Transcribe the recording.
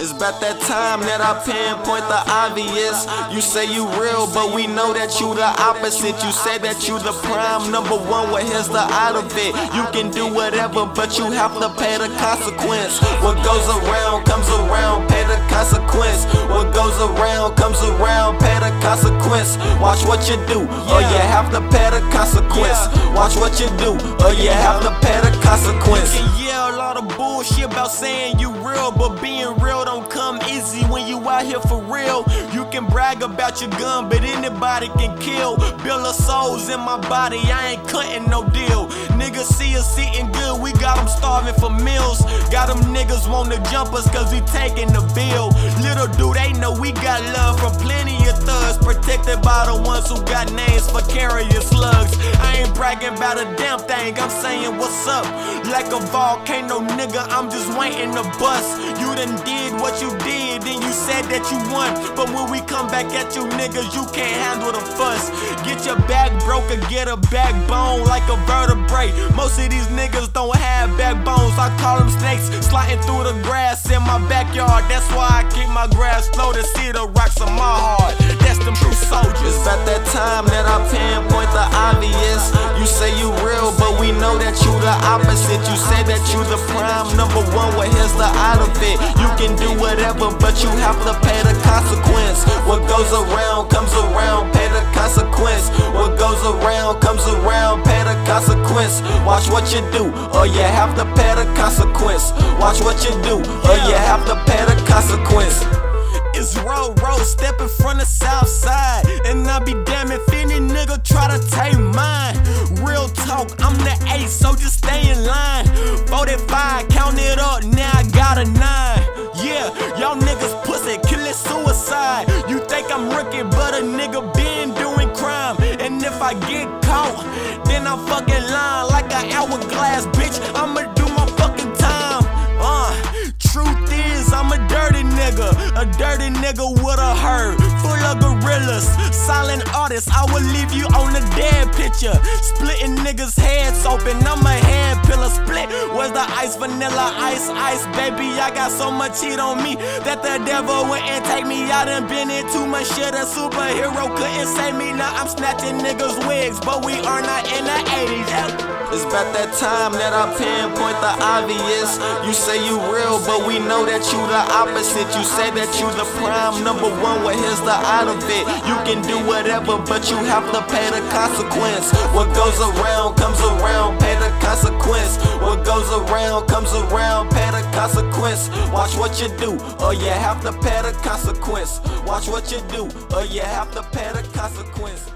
It's about that time that I pinpoint the obvious. You say you real, but we know that you the opposite. You say that you the prime number one, well here's the out of it. You can do whatever, but you have to pay the consequence. What goes around comes around, pay the consequence. What goes around comes around, pay the consequence. Watch what you do, or you have to pay the consequence. Watch what you do, or you have to pay the consequence. You can yell a lot of bullshit about saying you real, but here for real. You can brag about your gun, but anybody can kill. Bill of souls in my body, I ain't cutting no deal. Niggas see us eating good, we got them starving for meals. Got them niggas wanna jump us cause we taking the bill. Little do they know we got love from plenty of thugs, protected by the ones who got names for carrying slugs. I ain't bragging about a damn thing, I'm saying what's up. Like a volcano nigga, I'm just waiting to bust. You done did what you did, then you said that you won. But when we come back at you niggas, you can't handle the fuss. Get your back broke or get a backbone like a vertebrae. Most of these niggas don't have backbones, I call them snakes. Sliding through the grass in my backyard, that's why I keep my grass low to see the rocks on my heart. Opposite. You say that you the prime number one, well here's the out of it. You can do whatever, but you have to pay the consequence. What goes around comes around, pay the consequence. What goes around comes around, pay the consequence. Watch what you do, or you have to pay the consequence. Watch what you do, or you have to pay the consequence. I'm rookie, but a nigga been doing crime. And if I get caught, then I'm fucking lying like an hourglass, bitch. I'ma do my fucking time. Uh, truth is, I'm a dirty nigga. A dirty nigga with a herd, full of gorillas. Silent artist, I will leave you the dead picture. Splitting niggas' heads open, I'm a head pillar split. Where's the ice, vanilla, ice, ice, baby? I got so much heat on me that the devil went and take me. I done been in too much shit, a superhero couldn't save me. Now I'm snatching niggas' wigs, but we are not in the 80s. It's about that time that I pinpoint the obvious. You say you real, but we know that you the opposite. You say that you the prime number one, well here's the out of it. You can do whatever, but you have to pay the consequence. What goes around comes around, pay the consequence. What goes around comes around, pay the consequence. Watch what you do, or you have to pay the consequence. Watch what you do, or you have to pay the consequence.